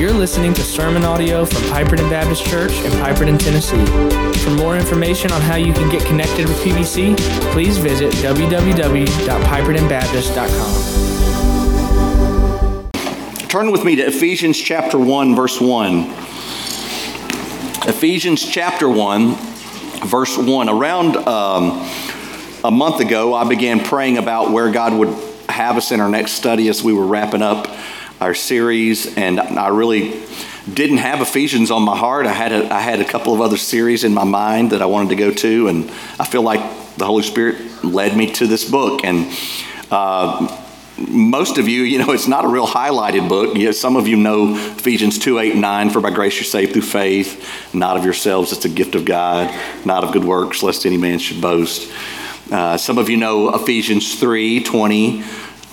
You're listening to sermon audio from Piperton Baptist Church in Piperton, Tennessee. For more information on how you can get connected with PBC, please visit www.pipertonbaptist.com. Turn with me to Ephesians chapter 1, verse 1. Ephesians chapter 1, verse 1. Around um, a month ago, I began praying about where God would have us in our next study as we were wrapping up our series, and I really didn't have Ephesians on my heart. I had a, I had a couple of other series in my mind that I wanted to go to, and I feel like the Holy Spirit led me to this book. And uh, most of you, you know, it's not a real highlighted book. You know, some of you know Ephesians 2 8 9, for by grace you're saved through faith, not of yourselves, it's a gift of God, not of good works, lest any man should boast. Uh, some of you know Ephesians 3 20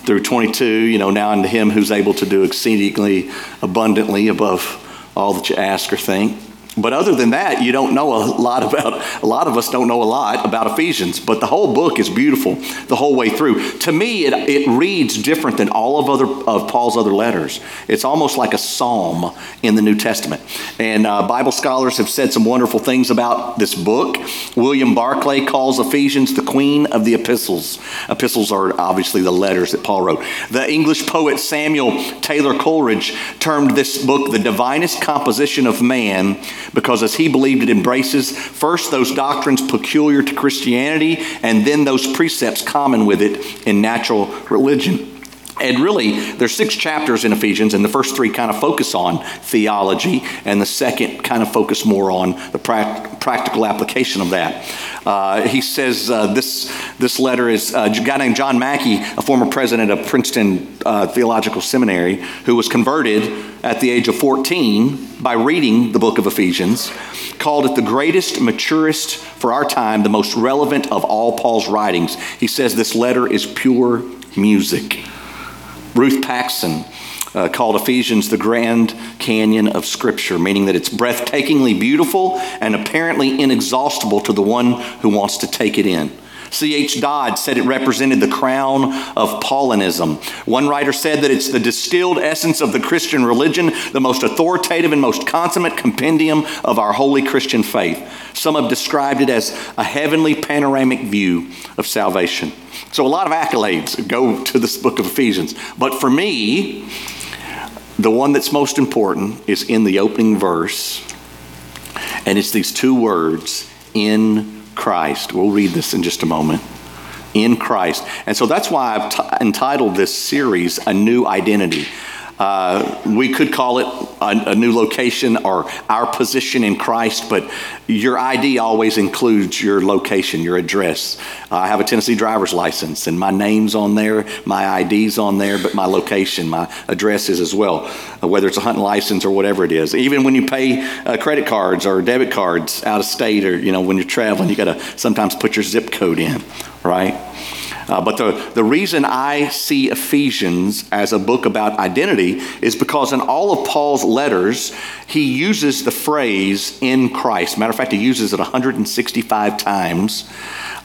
through 22, you know, now unto him who's able to do exceedingly abundantly above all that you ask or think. But other than that, you don't know a lot about, a lot of us don't know a lot about Ephesians, but the whole book is beautiful the whole way through. To me, it, it reads different than all of, other, of Paul's other letters. It's almost like a psalm in the New Testament. And uh, Bible scholars have said some wonderful things about this book. William Barclay calls Ephesians the queen of the epistles. Epistles are obviously the letters that Paul wrote. The English poet Samuel Taylor Coleridge termed this book the divinest composition of man because as he believed it embraces first those doctrines peculiar to Christianity and then those precepts common with it in natural religion. And really, there's six chapters in Ephesians, and the first three kind of focus on theology, and the second kind of focus more on the practical application of that. Uh, he says uh, this, this letter is uh, a guy named John Mackay, a former president of Princeton uh, Theological Seminary, who was converted at the age of 14 by reading the book of Ephesians, called it the greatest, maturest for our time, the most relevant of all Paul's writings. He says this letter is pure music. Ruth Paxson uh, called Ephesians the Grand Canyon of Scripture, meaning that it's breathtakingly beautiful and apparently inexhaustible to the one who wants to take it in. C.H. Dodd said it represented the crown of Paulinism. One writer said that it's the distilled essence of the Christian religion, the most authoritative and most consummate compendium of our holy Christian faith. Some have described it as a heavenly panoramic view of salvation. So, a lot of accolades go to this book of Ephesians. But for me, the one that's most important is in the opening verse, and it's these two words in Christ. We'll read this in just a moment. In Christ. And so that's why I've t- entitled this series A New Identity. Uh, we could call it a, a, new location or our position in Christ, but your ID always includes your location, your address. Uh, I have a Tennessee driver's license, and my name's on there, my ID's on there, but my location, my address is as well, uh, whether it's a hunting license or whatever it is. Even when you pay uh, credit cards or debit cards out of state, or you know when you're traveling, you got to sometimes put your zip code in, right? Uh, but the, the reason I see Ephesians as a book about identity is because in all of Paul's letters, he uses the phrase in Christ. Matter of fact, he uses it 165 times,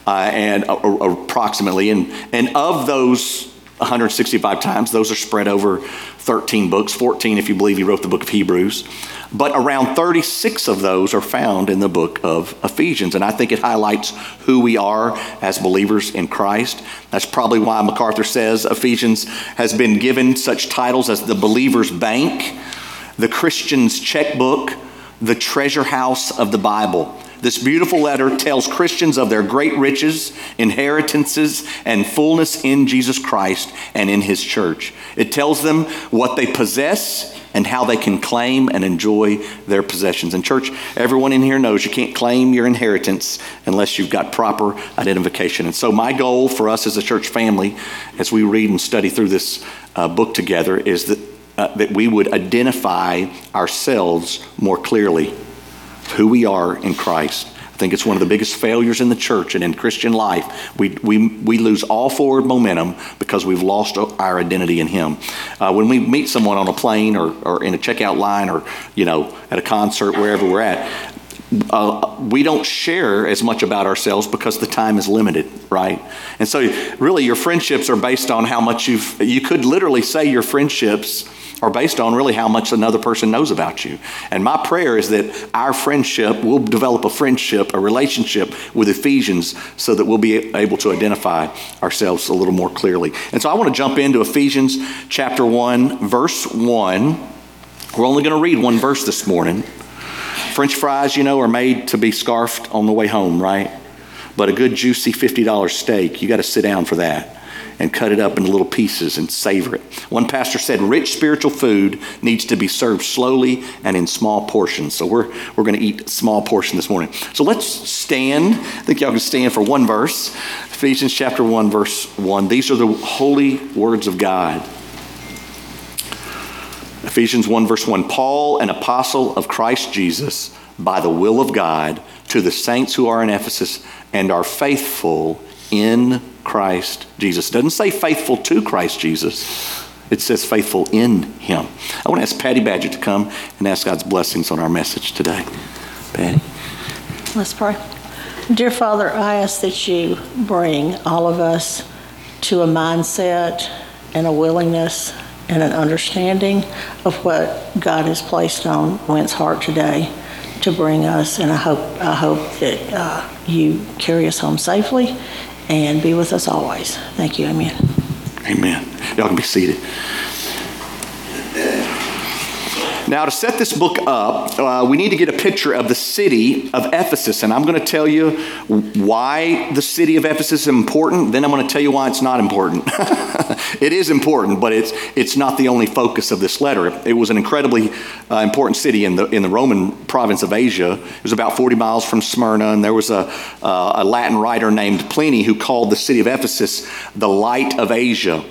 uh, and uh, approximately. And, and of those 165 times, those are spread over 13 books, 14 if you believe he wrote the book of Hebrews but around 36 of those are found in the book of Ephesians. And I think it highlights who we are as believers in Christ. That's probably why MacArthur says Ephesians has been given such titles as the believer's bank, the Christian's checkbook, the treasure house of the Bible. This beautiful letter tells Christians of their great riches, inheritances, and fullness in Jesus Christ and in His church. It tells them what they possess and how they can claim and enjoy their possessions. And, church, everyone in here knows you can't claim your inheritance unless you've got proper identification. And so, my goal for us as a church family, as we read and study through this uh, book together, is that, uh, that we would identify ourselves more clearly who we are in Christ. I think it's one of the biggest failures in the church and in Christian life. We, we, we lose all forward momentum because we've lost our identity in Him. Uh, when we meet someone on a plane or, or in a checkout line or, you know, at a concert, wherever we're at, uh, we don't share as much about ourselves because the time is limited, right? And so, really, your friendships are based on how much you've, you could literally say your friendships are based on really how much another person knows about you. And my prayer is that our friendship, we'll develop a friendship, a relationship with Ephesians so that we'll be able to identify ourselves a little more clearly. And so I want to jump into Ephesians chapter 1, verse 1. We're only going to read one verse this morning. French fries, you know, are made to be scarfed on the way home, right? But a good juicy $50 steak, you got to sit down for that and cut it up into little pieces and savor it. One pastor said, rich spiritual food needs to be served slowly and in small portions. So we're, we're going to eat small portion this morning. So let's stand. I think y'all can stand for one verse. Ephesians chapter 1, verse 1. These are the holy words of God. Ephesians 1, verse 1 Paul, an apostle of Christ Jesus, by the will of God, to the saints who are in Ephesus and are faithful in Christ Jesus. Doesn't say faithful to Christ Jesus, it says faithful in Him. I want to ask Patty Badger to come and ask God's blessings on our message today. Patty. Let's pray. Dear Father, I ask that you bring all of us to a mindset and a willingness and an understanding of what God has placed on Went's heart today to bring us. And I hope, I hope that uh, you carry us home safely and be with us always. Thank you. Amen. Amen. Y'all can be seated. Now, to set this book up, uh, we need to get a picture of the city of Ephesus. And I'm going to tell you why the city of Ephesus is important. Then I'm going to tell you why it's not important. it is important, but it's, it's not the only focus of this letter. It was an incredibly uh, important city in the, in the Roman province of Asia. It was about 40 miles from Smyrna, and there was a, uh, a Latin writer named Pliny who called the city of Ephesus the light of Asia.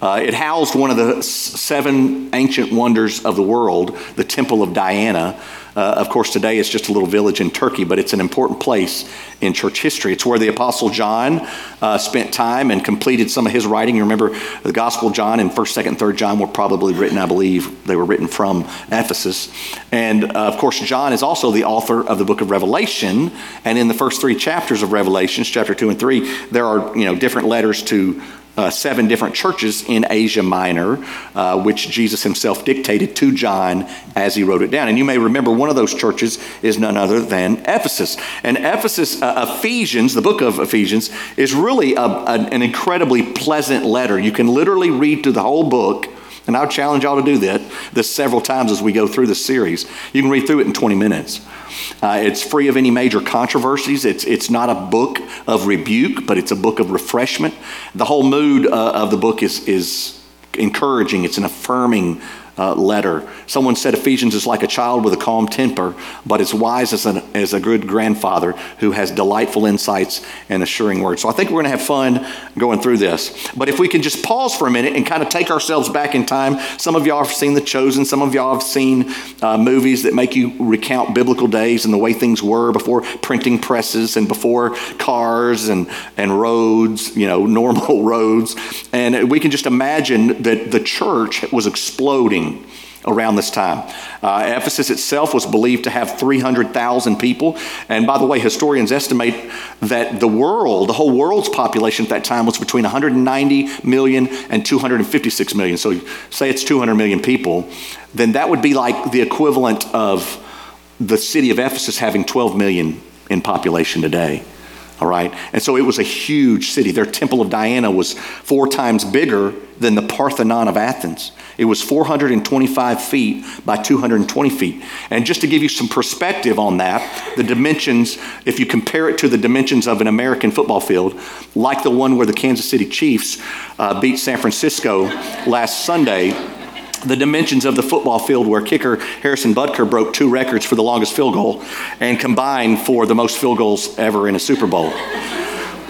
Uh, it housed one of the seven ancient wonders of the world, the Temple of Diana. Uh, of course, today it's just a little village in Turkey, but it's an important place in church history. It's where the Apostle John uh, spent time and completed some of his writing. You remember the Gospel John and 1st, 2nd, 3rd John were probably written, I believe, they were written from Ephesus. And uh, of course, John is also the author of the book of Revelation. And in the first three chapters of Revelations, chapter 2 and 3, there are you know different letters to uh, seven different churches in Asia Minor, uh, which Jesus himself dictated to John as he wrote it down. And you may remember one of those churches is none other than Ephesus. And Ephesus, uh, Ephesians, the book of Ephesians, is really a, a, an incredibly pleasant letter. You can literally read through the whole book. And I'll challenge y'all to do that this several times as we go through the series. You can read through it in 20 minutes. Uh, it's free of any major controversies. It's, it's not a book of rebuke, but it's a book of refreshment. The whole mood uh, of the book is, is encouraging, it's an affirming uh, letter. Someone said Ephesians is like a child with a calm temper, but as wise as, an, as a good grandfather who has delightful insights and assuring words. So I think we're going to have fun going through this. But if we can just pause for a minute and kind of take ourselves back in time, some of y'all have seen The Chosen, some of y'all have seen uh, movies that make you recount biblical days and the way things were before printing presses and before cars and, and roads, you know, normal roads. And we can just imagine that the church was exploding around this time. Uh, Ephesus itself was believed to have 300,000 people. And by the way, historians estimate that the world, the whole world's population at that time was between 190 million and 256 million. So say it's 200 million people, then that would be like the equivalent of the city of Ephesus having 12 million in population today. All right. And so it was a huge city. Their Temple of Diana was four times bigger than the Parthenon of Athens. It was 425 feet by 220 feet. And just to give you some perspective on that, the dimensions, if you compare it to the dimensions of an American football field, like the one where the Kansas City Chiefs uh, beat San Francisco last Sunday, the dimensions of the football field where kicker Harrison Butker broke two records for the longest field goal and combined for the most field goals ever in a Super Bowl.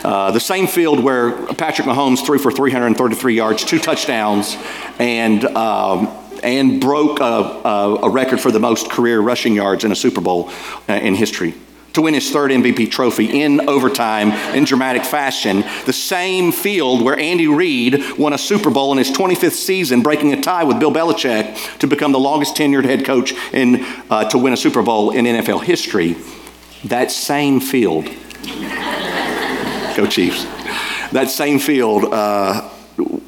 Uh, the same field where Patrick Mahomes threw for 333 yards, two touchdowns, and um, and broke a, a, a, record for the most career rushing yards in a Super Bowl uh, in history to win his third MVP trophy in overtime in dramatic fashion. The same field where Andy Reid won a Super Bowl in his 25th season, breaking a tie with Bill Belichick to become the longest tenured head coach in, uh, to win a Super Bowl in NFL history. that same field, go Chiefs, that same field uh,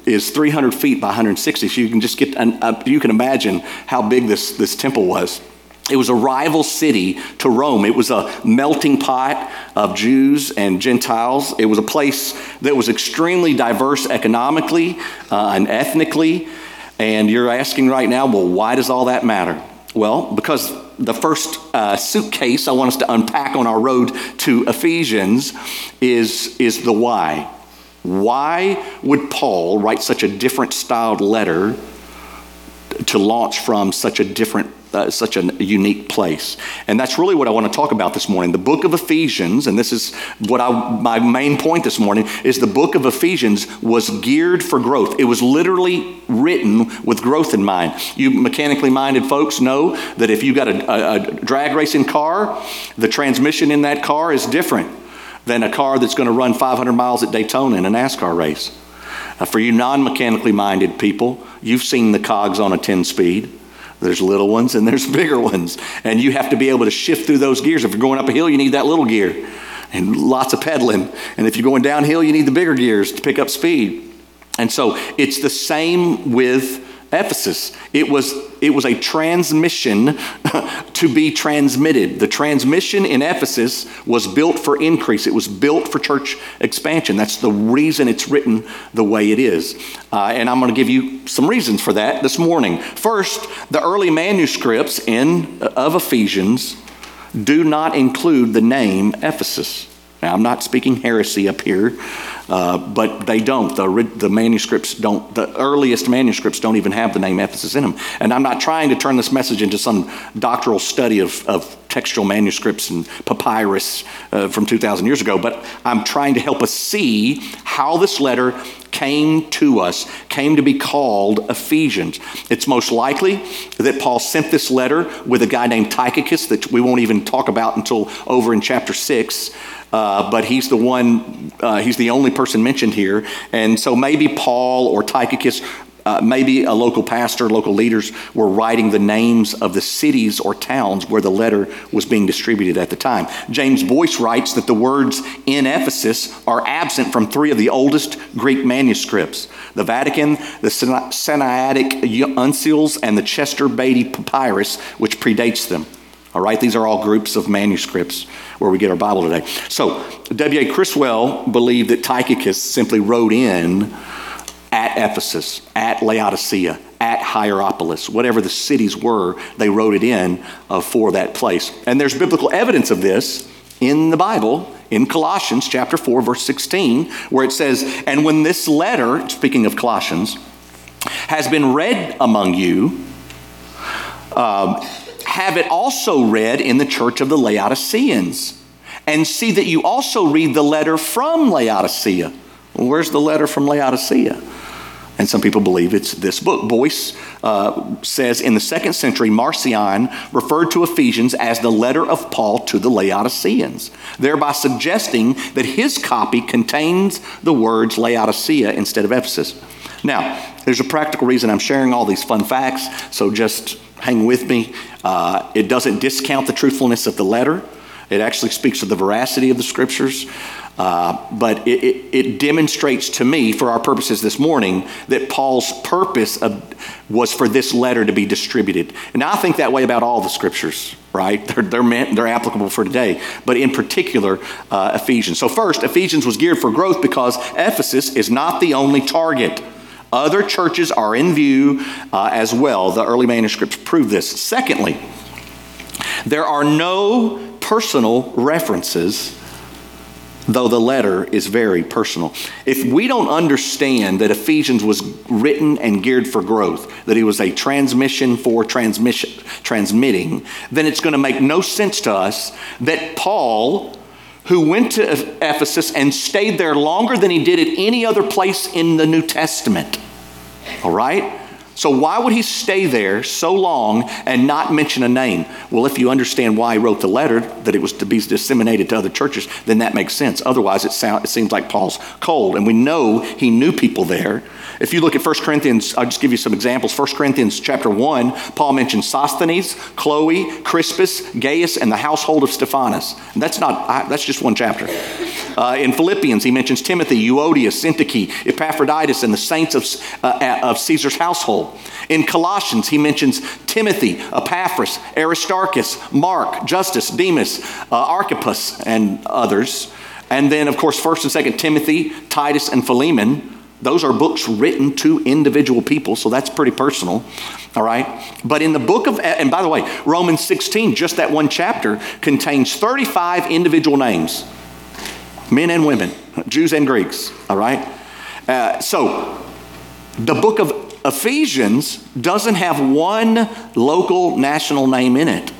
is 300 feet by 160. So you can just get, an, uh, you can imagine how big this, this temple was. It was a rival city to Rome. It was a melting pot of Jews and Gentiles. It was a place that was extremely diverse economically uh, and ethnically. And you're asking right now, well, why does all that matter? Well, because the first uh, suitcase I want us to unpack on our road to Ephesians is, is the why. Why would Paul write such a different styled letter to launch from such a different uh, such a unique place. And that's really what I want to talk about this morning. The book of Ephesians, and this is what I, my main point this morning, is the book of Ephesians was geared for growth. It was literally written with growth in mind. You mechanically minded folks know that if you've got a, a, a drag racing car, the transmission in that car is different than a car that's going to run 500 miles at Daytona in a NASCAR race. For you non mechanically minded people, you've seen the cogs on a 10 speed. There's little ones and there's bigger ones. And you have to be able to shift through those gears. If you're going up a hill, you need that little gear and lots of pedaling. And if you're going downhill, you need the bigger gears to pick up speed. And so it's the same with Ephesus. It was, it was a transmission to be transmitted. The transmission in Ephesus was built for increase, it was built for church expansion. That's the reason it's written the way it is. Uh, and I'm going to give you some reasons for that this morning. First, the early manuscripts in, of Ephesians do not include the name Ephesus. Now, I'm not speaking heresy up here, uh, but they don't. The, the manuscripts don't, the earliest manuscripts don't even have the name Ephesus in them. And I'm not trying to turn this message into some doctoral study of, of textual manuscripts and papyrus uh, from 2,000 years ago, but I'm trying to help us see how this letter came to us, came to be called Ephesians. It's most likely that Paul sent this letter with a guy named Tychicus that we won't even talk about until over in chapter 6. Uh, but he's the one, uh, he's the only person mentioned here. And so maybe Paul or Tychicus, uh, maybe a local pastor, local leaders were writing the names of the cities or towns where the letter was being distributed at the time. James Boice writes that the words in Ephesus are absent from three of the oldest Greek manuscripts the Vatican, the Sinaitic Uncials, and the Chester Beatty Papyrus, which predates them. All right, these are all groups of manuscripts where we get our Bible today. So, W.A. Criswell believed that Tychicus simply wrote in at Ephesus, at Laodicea, at Hierapolis, whatever the cities were, they wrote it in uh, for that place. And there's biblical evidence of this in the Bible in Colossians chapter 4 verse 16 where it says, "And when this letter, speaking of Colossians, has been read among you, um, have it also read in the church of the Laodiceans. And see that you also read the letter from Laodicea. Well, where's the letter from Laodicea? And some people believe it's this book. Boice uh, says in the second century, Marcion referred to Ephesians as the letter of Paul to the Laodiceans, thereby suggesting that his copy contains the words Laodicea instead of Ephesus. Now, there's a practical reason I'm sharing all these fun facts, so just hang with me. Uh, it doesn't discount the truthfulness of the letter, it actually speaks to the veracity of the scriptures. Uh, but it, it, it, demonstrates to me, for our purposes this morning, that Paul's purpose of, was for this letter to be distributed. And I think that way about all the scriptures, right? They're, they're meant, they're applicable for today, but in particular, uh, Ephesians. So, first, Ephesians was geared for growth because Ephesus is not the only target. Other churches are in view uh, as well. The early manuscripts prove this. Secondly, there are no personal references, though the letter is very personal. If we don't understand that Ephesians was written and geared for growth, that it was a transmission for transmission, transmitting, then it's going to make no sense to us that Paul who went to Ephesus and stayed there longer than he did at any other place in the New Testament. All right? So, why would he stay there so long and not mention a name? Well, if you understand why he wrote the letter, that it was to be disseminated to other churches, then that makes sense. Otherwise, it, sound, it seems like Paul's cold. And we know he knew people there. If you look at 1 Corinthians, I'll just give you some examples. 1 Corinthians chapter 1, Paul mentions Sosthenes, Chloe, Crispus, Gaius, and the household of Stephanas. And that's not, that's just one chapter. Uh, in Philippians, he mentions Timothy, Euodias, Syntyche, Epaphroditus, and the saints of, uh, of Caesar's household. In Colossians, he mentions Timothy, Epaphras, Aristarchus, Mark, Justus, Demas, uh, Archippus, and others. And then, of course, 1st and 2nd Timothy, Titus, and Philemon. Those are books written to individual people, so that's pretty personal, all right? But in the book of, and by the way, Romans 16, just that one chapter, contains 35 individual names men and women, Jews and Greeks, all right? Uh, so the book of Ephesians doesn't have one local national name in it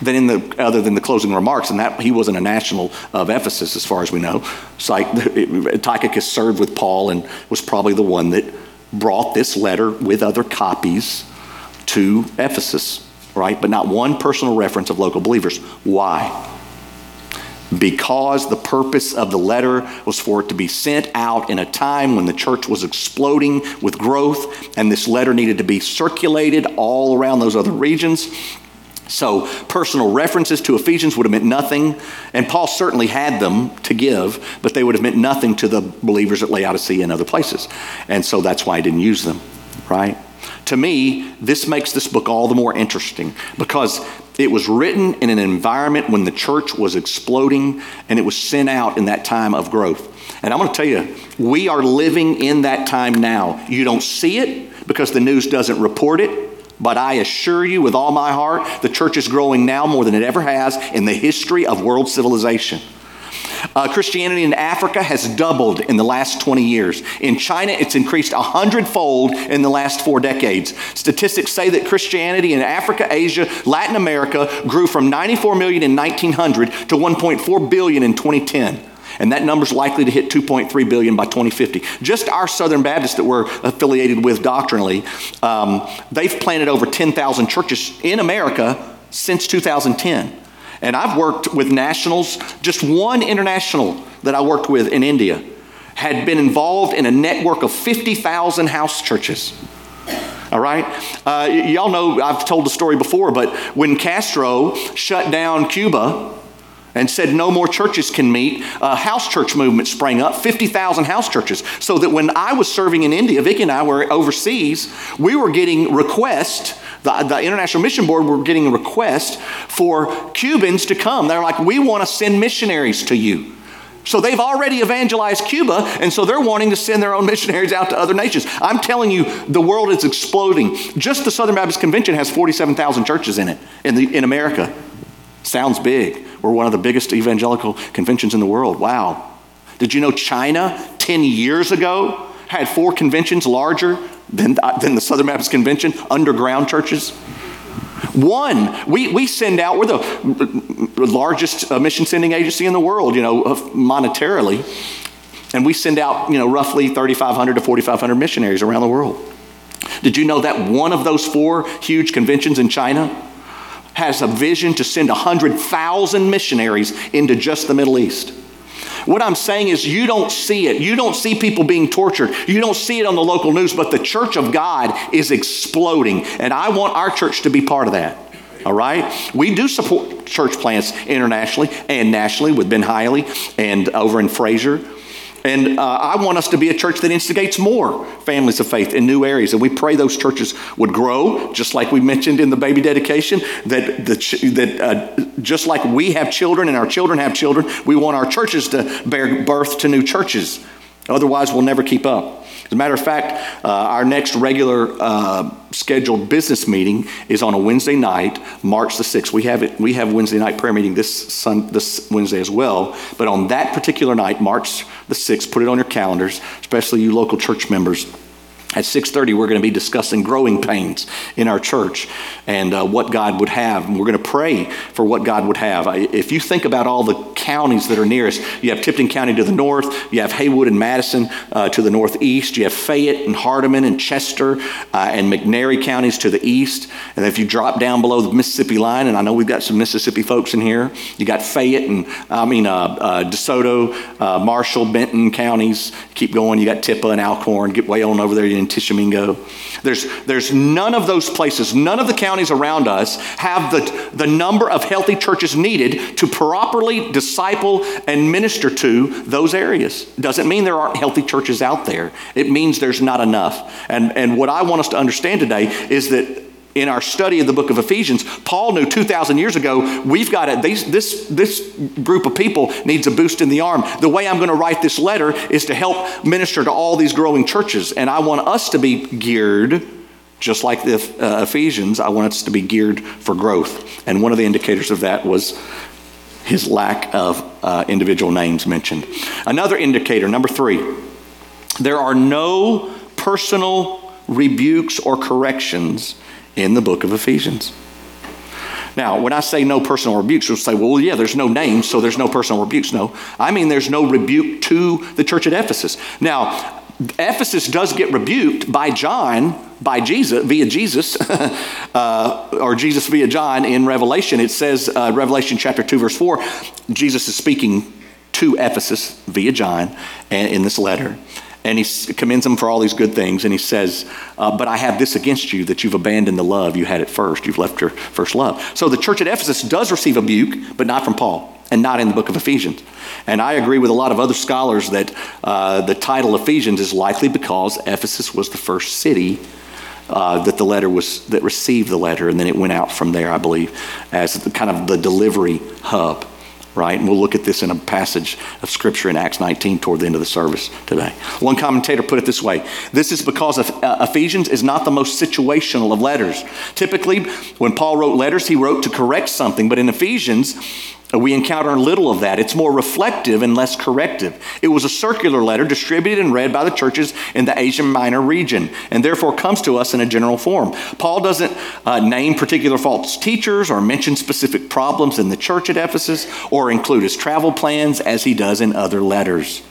than in the other than the closing remarks, and that he wasn't a national of Ephesus as far as we know. Tychicus served with Paul and was probably the one that brought this letter with other copies to Ephesus, right? But not one personal reference of local believers. Why? Because the purpose of the letter was for it to be sent out in a time when the church was exploding with growth, and this letter needed to be circulated all around those other regions. So, personal references to Ephesians would have meant nothing, and Paul certainly had them to give, but they would have meant nothing to the believers at Laodicea and other places. And so that's why I didn't use them, right? To me, this makes this book all the more interesting because it was written in an environment when the church was exploding and it was sent out in that time of growth. And I'm going to tell you, we are living in that time now. You don't see it because the news doesn't report it but I assure you with all my heart, the church is growing now more than it ever has in the history of world civilization. Uh, Christianity in Africa has doubled in the last 20 years. In China, it's increased a hundredfold in the last four decades. Statistics say that Christianity in Africa, Asia, Latin America grew from 94 million in 1900 to 1.4 billion in 2010 and that number is likely to hit 2.3 billion by 2050. Just our Southern Baptists that we're affiliated with doctrinally, um, they've planted over 10,000 churches in America since 2010. And I've worked with nationals. Just one international that I worked with in India had been involved in a network of 50,000 house churches. All right? Uh, y- y'all know I've told the story before, but when Castro shut down Cuba, and said no more churches can meet, a house church movement sprang up, 50,000 house churches. So that when I was serving in India, Vicki and I were overseas, we were getting requests, the, the International Mission Board were getting requests for Cubans to come. They're like, we want to send missionaries to you. So they've already evangelized Cuba, and so they're wanting to send their own missionaries out to other nations. I'm telling you, the world is exploding. Just the Southern Baptist Convention has 47,000 churches in it in, the, in America. Sounds big. We're one of the biggest evangelical conventions in the world. Wow. Did you know China 10 years ago had four conventions larger than, uh, than the Southern Baptist Convention, underground churches? One, we, we send out, we're the largest uh, mission sending agency in the world, you know, monetarily. And we send out, you know, roughly 3,500 to 4,500 missionaries around the world. Did you know that one of those four huge conventions in China has a vision to send 100,000 missionaries into just the Middle East. What I'm saying is, you don't see it. You don't see people being tortured. You don't see it on the local news, but the church of God is exploding. And I want our church to be part of that. All right? We do support church plants internationally and nationally with Ben Hiley and over in Frayser. And uh, I want us to be a church that instigates more families of faith in new areas. And we pray those churches would grow, just like we mentioned in the baby dedication, that, the, that uh, just like we have children and our children have children, we want our churches to bear birth to new churches. Otherwise, we'll never keep up. As a matter of fact, uh, our next regular uh, scheduled business meeting is on a Wednesday night, March the 6th. We have it. We have Wednesday night prayer meeting this sun, this Wednesday as well. But on that particular night, March the 6th, put it on your calendars, especially you local church members. At 6:30, we're going to be discussing growing pains in our church and uh, what God would have. And we're going to pray for what God would have. If you think about all the counties that are nearest, you have Tipton County to the north, you have Haywood and Madison uh, to the northeast, you have Fayette and Hardeman and Chester uh, and McNairy counties to the east. And if you drop down below the Mississippi line, and I know we've got some Mississippi folks in here, you got Fayette and I mean uh, uh DeSoto, uh, Marshall, Benton counties. Keep going. You got Tippah and Alcorn. Get way on over there Tishomingo. There's, there's none of those places, none of the counties around us have the, the number of healthy churches needed to properly disciple and minister to those areas. Doesn't mean there aren't healthy churches out there. It means there's not enough. And, and what I want us to understand today is that in our study of the book of Ephesians, Paul knew 2,000 years ago, we've got it. This, this group of people needs a boost in the arm. The way I'm going to write this letter is to help minister to all these growing churches. And I want us to be geared, just like the uh, Ephesians, I want us to be geared for growth. And one of the indicators of that was his lack of uh, individual names mentioned. Another indicator, number three, there are no personal rebukes or corrections in the book of Ephesians. Now, when I say no personal rebukes, you'll say, well, yeah, there's no names, so there's no personal rebukes. No, I mean there's no rebuke to the church at Ephesus. Now, Ephesus does get rebuked by John, by Jesus, via Jesus, uh, or Jesus via John in Revelation. It says, uh, Revelation chapter 2, verse 4, Jesus is speaking to Ephesus via John and in this letter and he commends them for all these good things. And he says, uh, But I have this against you that you've abandoned the love you had at first. You've left your first love. So the church at Ephesus does receive a rebuke, but not from Paul and not in the book of Ephesians. And I agree with a lot of other scholars that uh, the title Ephesians is likely because Ephesus was the first city. Uh, that the letter was that received the letter and then it went out from there i believe as the, kind of the delivery hub right? And we'll look at this in a passage of Scripture in Acts 19 toward the end of the service today. One commentator put it this way This is because uh, Ephesians is not the most situational of letters. Typically, when Paul wrote letters, he wrote to correct something, but in Ephesians, we encounter little of that. It's more reflective and less corrective. It was a circular letter distributed and read by the churches in the Asia Minor region, and therefore comes to us in a general form. Paul doesn't uh, name particular false teachers or mention specific problems in the church at Ephesus or include his travel plans as he does in other letters.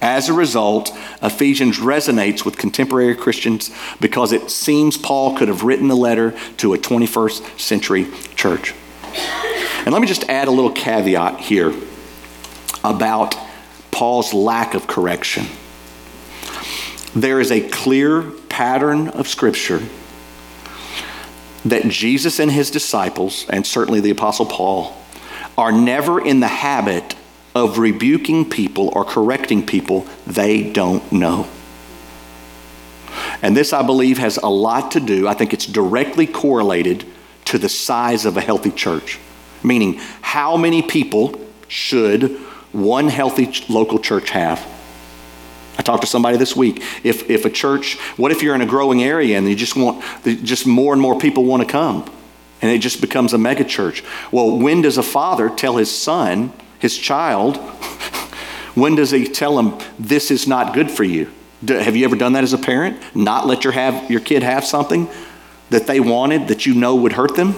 As a result, Ephesians resonates with contemporary Christians because it seems Paul could have written the letter to a 21st century church. And let me just add a little caveat here about Paul's lack of correction. There is a clear pattern of Scripture that Jesus and his disciples, and certainly the Apostle Paul, are never in the habit of rebuking people or correcting people they don't know. And this, I believe, has a lot to do, I think it's directly correlated to the size of a healthy church. Meaning, how many people should one healthy local church have? I talked to somebody this week. If, if a church, what if you're in a growing area and you just want, just more and more people want to come and it just becomes a mega church? Well, when does a father tell his son, his child, when does he tell him, this is not good for you? have you ever done that as a parent? Not let your, have, your kid have something that they wanted that you know would hurt them?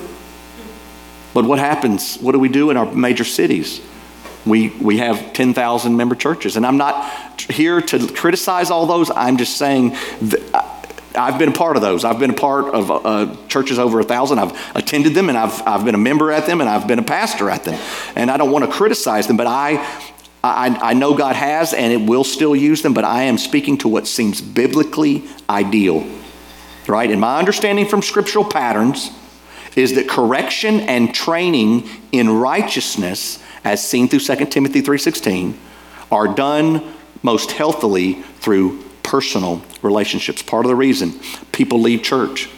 But what happens? What do we do in our major cities? We, we have 10,000 member churches. And I'm not here to criticize all those. I'm just saying I've been a part of those. I've been a part of uh, churches over a thousand. I've attended them and I've, I've been a member at them and I've been a pastor at them. And I don't want to criticize them, but I, I, I know God has and it will still use them, but I am speaking to what seems biblically ideal. Right? In my understanding from scriptural patterns, is that correction and training in righteousness as seen through 2 Timothy 3:16 are done most healthily through personal relationships. Part of the reason people leave church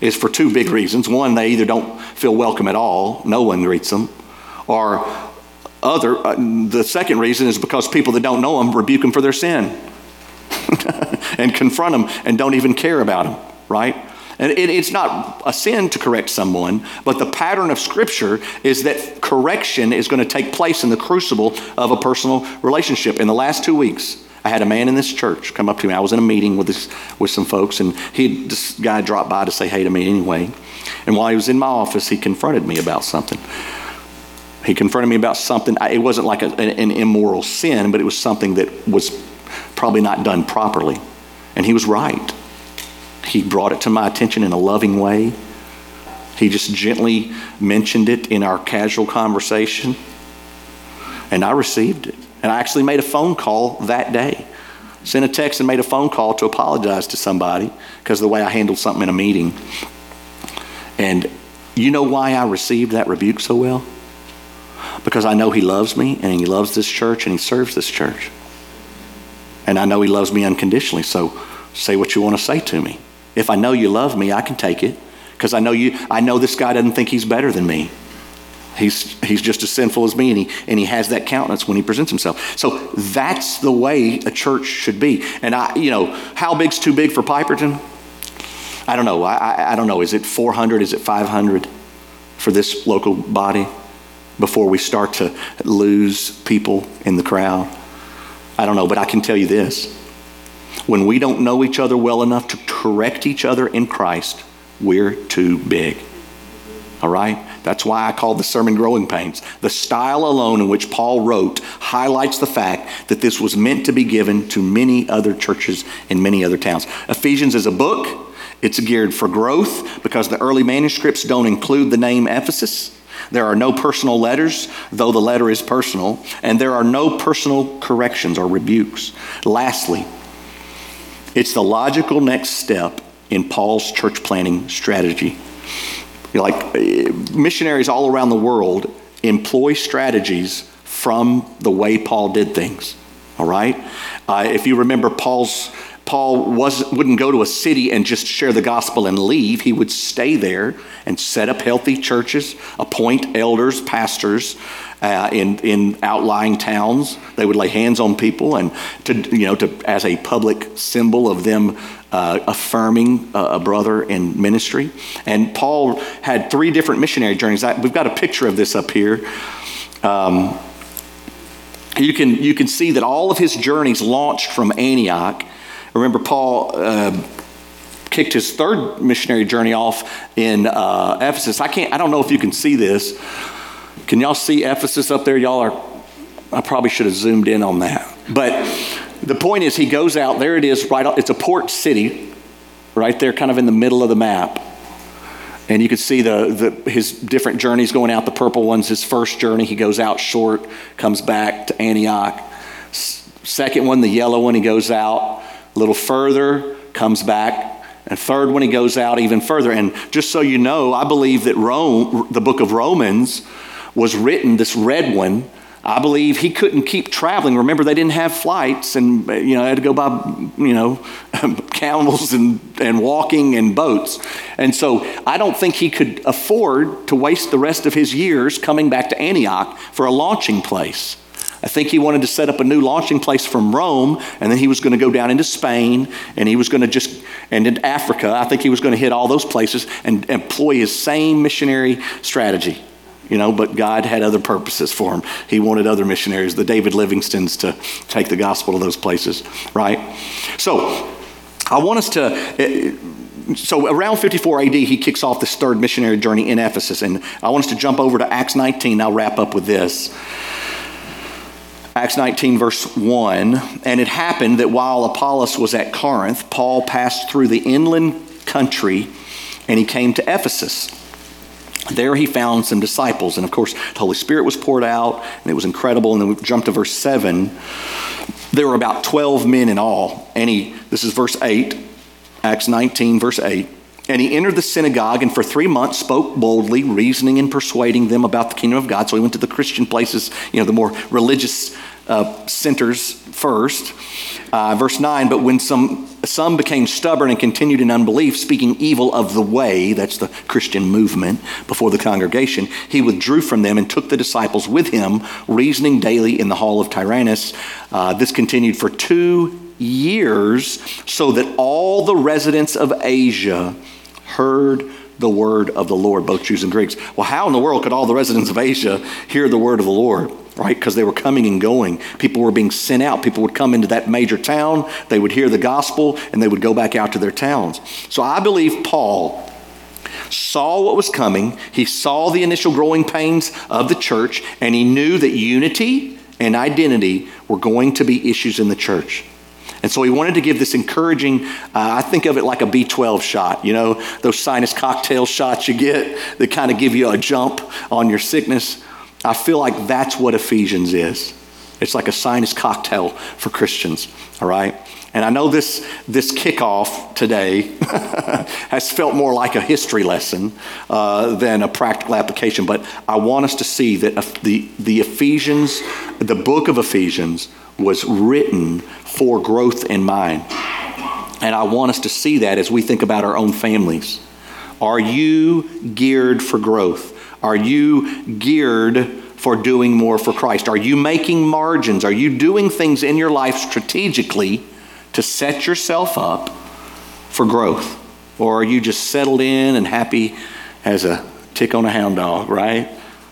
is for two big reasons. One, they either don't feel welcome at all, no one greets them, or other uh, the second reason is because people that don't know them rebuke them for their sin and confront them and don't even care about them, right? And it, it's not a sin to correct someone, but the pattern of Scripture is that correction is going to take place in the crucible of a personal relationship. In the last two weeks, I had a man in this church come up to me. I was in a meeting with this, with some folks, and he this guy dropped by to say hey to me anyway. And while he was in my office, he confronted me about something. He confronted me about something. It wasn't like a, an immoral sin, but it was something that was probably not done properly. And he was right. He brought it to my attention in a loving way. He just gently mentioned it in our casual conversation. And I received it. And I actually made a phone call that day. Sent a text and made a phone call to apologize to somebody because of the way I handled something in a meeting. And you know why I received that rebuke so well? Because I know he loves me and he loves this church and he serves this church. And I know he loves me unconditionally. So say what you want to say to me. If I know you love me, I can take it because I know you I know this guy doesn't think he's better than me. He's, he's just as sinful as me, and he, and he has that countenance when he presents himself. So that's the way a church should be. And I, you know, how big's too big for Piperton? I don't know. I, I don't know. Is it 400? Is it 500 for this local body before we start to lose people in the crowd? I don't know, but I can tell you this. When we don't know each other well enough to correct each other in Christ, we're too big. All right? That's why I call the sermon Growing Pains. The style alone in which Paul wrote highlights the fact that this was meant to be given to many other churches in many other towns. Ephesians is a book, it's geared for growth because the early manuscripts don't include the name Ephesus. There are no personal letters, though the letter is personal, and there are no personal corrections or rebukes. Lastly, it's the logical next step in Paul's church planting strategy like uh, missionaries all around the world employ strategies from the way Paul did things. All right? Uh, if you remember, Paul's Paul was, wouldn't go to a city and just share the gospel and leave. He would stay there and set up healthy churches, appoint elders, pastors uh, in, in outlying towns. They would lay hands on people and to, you know, to, as a public symbol of them uh, affirming a brother in ministry. And Paul had three different missionary journeys. we've got a picture of this up here. Um, you can, you can see that all of his journeys launched from Antioch. Remember, Paul uh, kicked his third missionary journey off in uh, Ephesus. I can't. I don't know if you can see this. Can y'all see Ephesus up there? Y'all are. I probably should have zoomed in on that. But the point is, he goes out. There it is. Right. It's a port city, right there, kind of in the middle of the map. And you can see the, the, his different journeys going out. The purple one's his first journey. He goes out short, comes back to Antioch. Second one, the yellow one, he goes out a little further, comes back. And third one, he goes out even further. And just so you know, I believe that Rome, the book of Romans, was written, this red one, I believe he couldn't keep traveling. Remember, they didn't have flights, and you know, I had to go by you know camels and, and walking and boats. And so, I don't think he could afford to waste the rest of his years coming back to Antioch for a launching place. I think he wanted to set up a new launching place from Rome, and then he was going to go down into Spain, and he was going to just, and in Africa. I think he was going to hit all those places and employ his same missionary strategy you know, but God had other purposes for him. He wanted other missionaries, the David Livingstons, to take the gospel to those places, right? So, I want us to. Eh, so, around 54 AD, he kicks off this third missionary journey in Ephesus. And I want us to jump over to Acts 19. I'll wrap up with this. Acts 19, verse 1. And it happened that while Apollos was at Corinth, Paul passed through the inland country and he came to Ephesus. There he found some disciples, and of course, the Holy Spirit was poured out, and it was incredible. And then we jump to verse 7. There were about 12 men in all. And he, this is verse 8, Acts 19, verse 8. And he entered the synagogue and for three months spoke boldly, reasoning and persuading them about the kingdom of God. So he went to the Christian places, you know, the more religious uh, centers first. Uh, verse 9, but when some, some became stubborn and continued in unbelief, speaking evil of the way, that's the Christian movement, before the congregation, he withdrew from them and took the disciples with him, reasoning daily in the hall of Tyrannus. Uh, this continued for two years, so that all the residents of Asia heard the word of the Lord, both Jews and Greeks. Well, how in the world could all the residents of Asia hear the word of the Lord? Right? Because they were coming and going. People were being sent out. People would come into that major town, they would hear the gospel, and they would go back out to their towns. So I believe Paul saw what was coming. He saw the initial growing pains of the church, and he knew that unity and identity were going to be issues in the church. And so he wanted to give this encouraging, uh, I think of it like a B12 shot, you know, those sinus cocktail shots you get that kind of give you a jump on your sickness. I feel like that's what Ephesians is. It's like a sinus cocktail for Christians, all right? And I know this, this kickoff today has felt more like a history lesson uh, than a practical application, but I want us to see that the, the Ephesians, the book of Ephesians, was written for growth in mind. And I want us to see that as we think about our own families. Are you geared for growth? Are you geared for doing more for Christ? Are you making margins? Are you doing things in your life strategically to set yourself up for growth? Or are you just settled in and happy as a tick on a hound dog, right?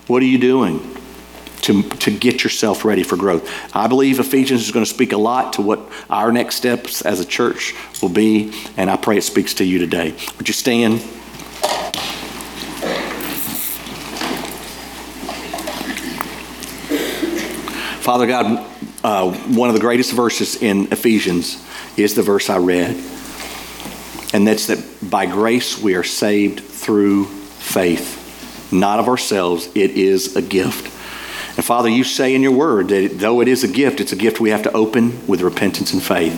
What are you doing? to, to get yourself ready for growth. I believe Ephesians is going to speak a lot to what our next steps as a church will be, and I pray it speaks to you today. Would you stand? Father God, uh, one of the greatest verses in Ephesians is the verse I read, and that's that by grace we are saved through faith, not of ourselves. It is a gift. And Father, you say in your word that though it is a gift, it's a gift we have to open with repentance and faith.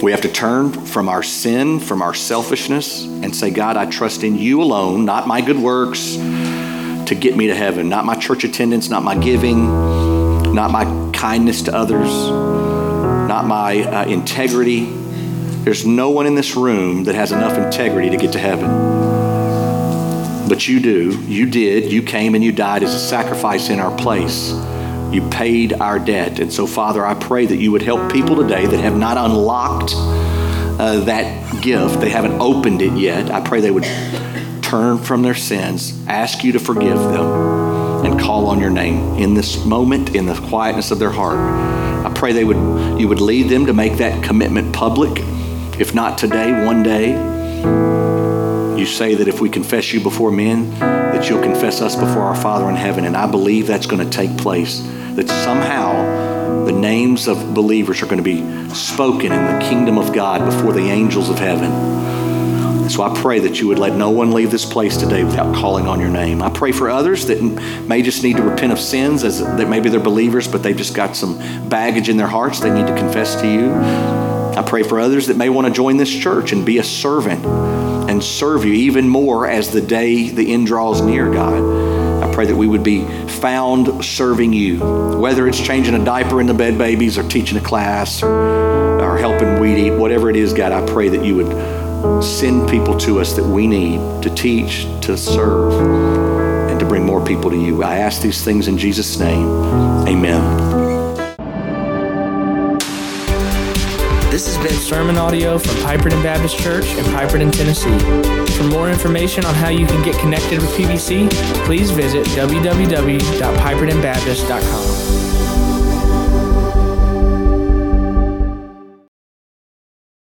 We have to turn from our sin, from our selfishness, and say, God, I trust in you alone, not my good works to get me to heaven, not my church attendance, not my giving, not my kindness to others, not my uh, integrity. There's no one in this room that has enough integrity to get to heaven. But you do. You did. You came and you died as a sacrifice in our place. You paid our debt. And so, Father, I pray that you would help people today that have not unlocked uh, that gift, they haven't opened it yet. I pray they would turn from their sins, ask you to forgive them, and call on your name in this moment, in the quietness of their heart. I pray they would, you would lead them to make that commitment public. If not today, one day. You say that if we confess you before men, that you'll confess us before our Father in heaven. And I believe that's going to take place. That somehow the names of believers are going to be spoken in the kingdom of God before the angels of heaven. So I pray that you would let no one leave this place today without calling on your name. I pray for others that may just need to repent of sins, as that maybe they're believers, but they've just got some baggage in their hearts they need to confess to you. I pray for others that may want to join this church and be a servant and serve you even more as the day, the end draws near, God. I pray that we would be found serving you, whether it's changing a diaper in the bed babies or teaching a class or, or helping weed eat, whatever it is, God, I pray that you would send people to us that we need to teach, to serve, and to bring more people to you. I ask these things in Jesus' name. Amen. This has been sermon audio from Piperton Baptist Church in Piperton, Tennessee. For more information on how you can get connected with PBC, please visit www.pipertonbaptist.com.